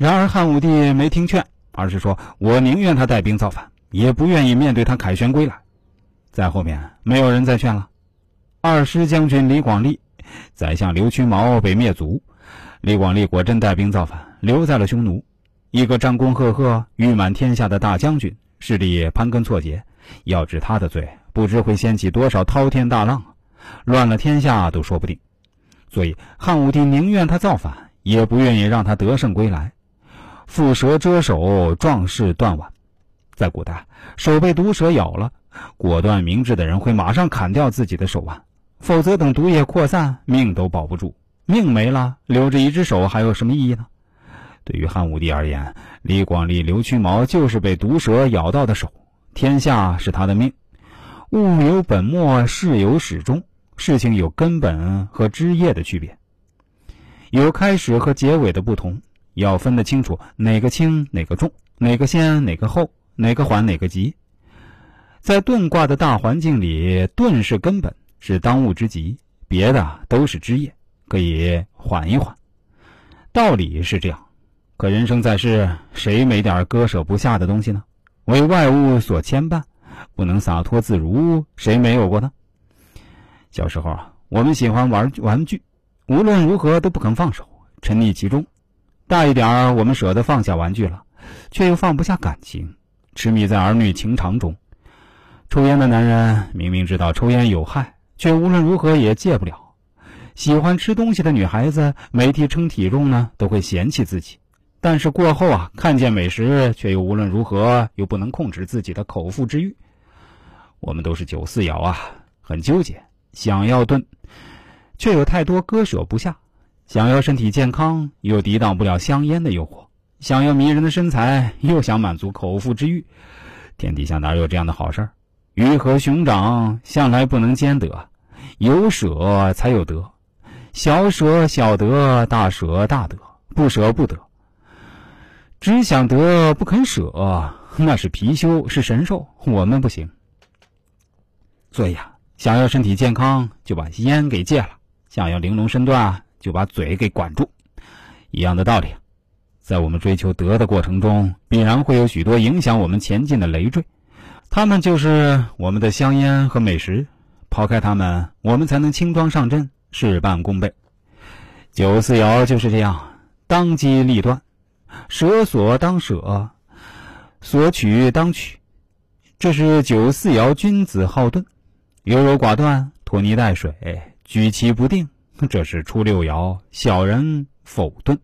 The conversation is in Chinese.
然而汉武帝没听劝，而是说：“我宁愿他带兵造反，也不愿意面对他凯旋归来。”在后面没有人再劝了。二师将军李广利、宰相刘屈毛被灭族，李广利果真带兵造反，留在了匈奴。一个战功赫赫、誉满天下的大将军，势力盘根错节，要治他的罪，不知会掀起多少滔天大浪，乱了天下都说不定。所以汉武帝宁愿他造反，也不愿意让他得胜归来。蝮蛇蛰手，壮士断腕。在古代，手被毒蛇咬了，果断明智的人会马上砍掉自己的手腕。否则，等毒液扩散，命都保不住。命没了，留着一只手还有什么意义呢？对于汉武帝而言，李广利、刘屈毛就是被毒蛇咬到的手，天下是他的命。物有本末，事有始终，事情有根本和枝叶的区别，有开始和结尾的不同，要分得清楚哪个轻哪个重，哪个先哪个后，哪个缓哪个急。在遁卦的大环境里，遁是根本。是当务之急，别的都是枝叶，可以缓一缓。道理是这样，可人生在世，谁没点割舍不下的东西呢？为外物所牵绊，不能洒脱自如，谁没有过呢？小时候啊，我们喜欢玩玩具，无论如何都不肯放手，沉溺其中。大一点儿我们舍得放下玩具了，却又放不下感情，痴迷在儿女情长中。抽烟的男人明明知道抽烟有害。却无论如何也戒不了。喜欢吃东西的女孩子，每天称体重呢，都会嫌弃自己。但是过后啊，看见美食，却又无论如何又不能控制自己的口腹之欲。我们都是九四爻啊，很纠结，想要炖，却有太多割舍不下；想要身体健康，又抵挡不了香烟的诱惑；想要迷人的身材，又想满足口腹之欲。天底下哪有这样的好事？鱼和熊掌向来不能兼得。有舍才有得，小舍小得，大舍大得，不舍不得。只想得不肯舍，那是貔貅，是神兽，我们不行。所以啊，想要身体健康，就把烟给戒了；想要玲珑身段，就把嘴给管住。一样的道理，在我们追求德的过程中，必然会有许多影响我们前进的累赘，他们就是我们的香烟和美食。抛开他们，我们才能轻装上阵，事半功倍。九四爻就是这样，当机立断，舍所当舍，所取当取。这是九四爻君子好顿，优柔寡断，拖泥带水，举棋不定。这是初六爻小人否动。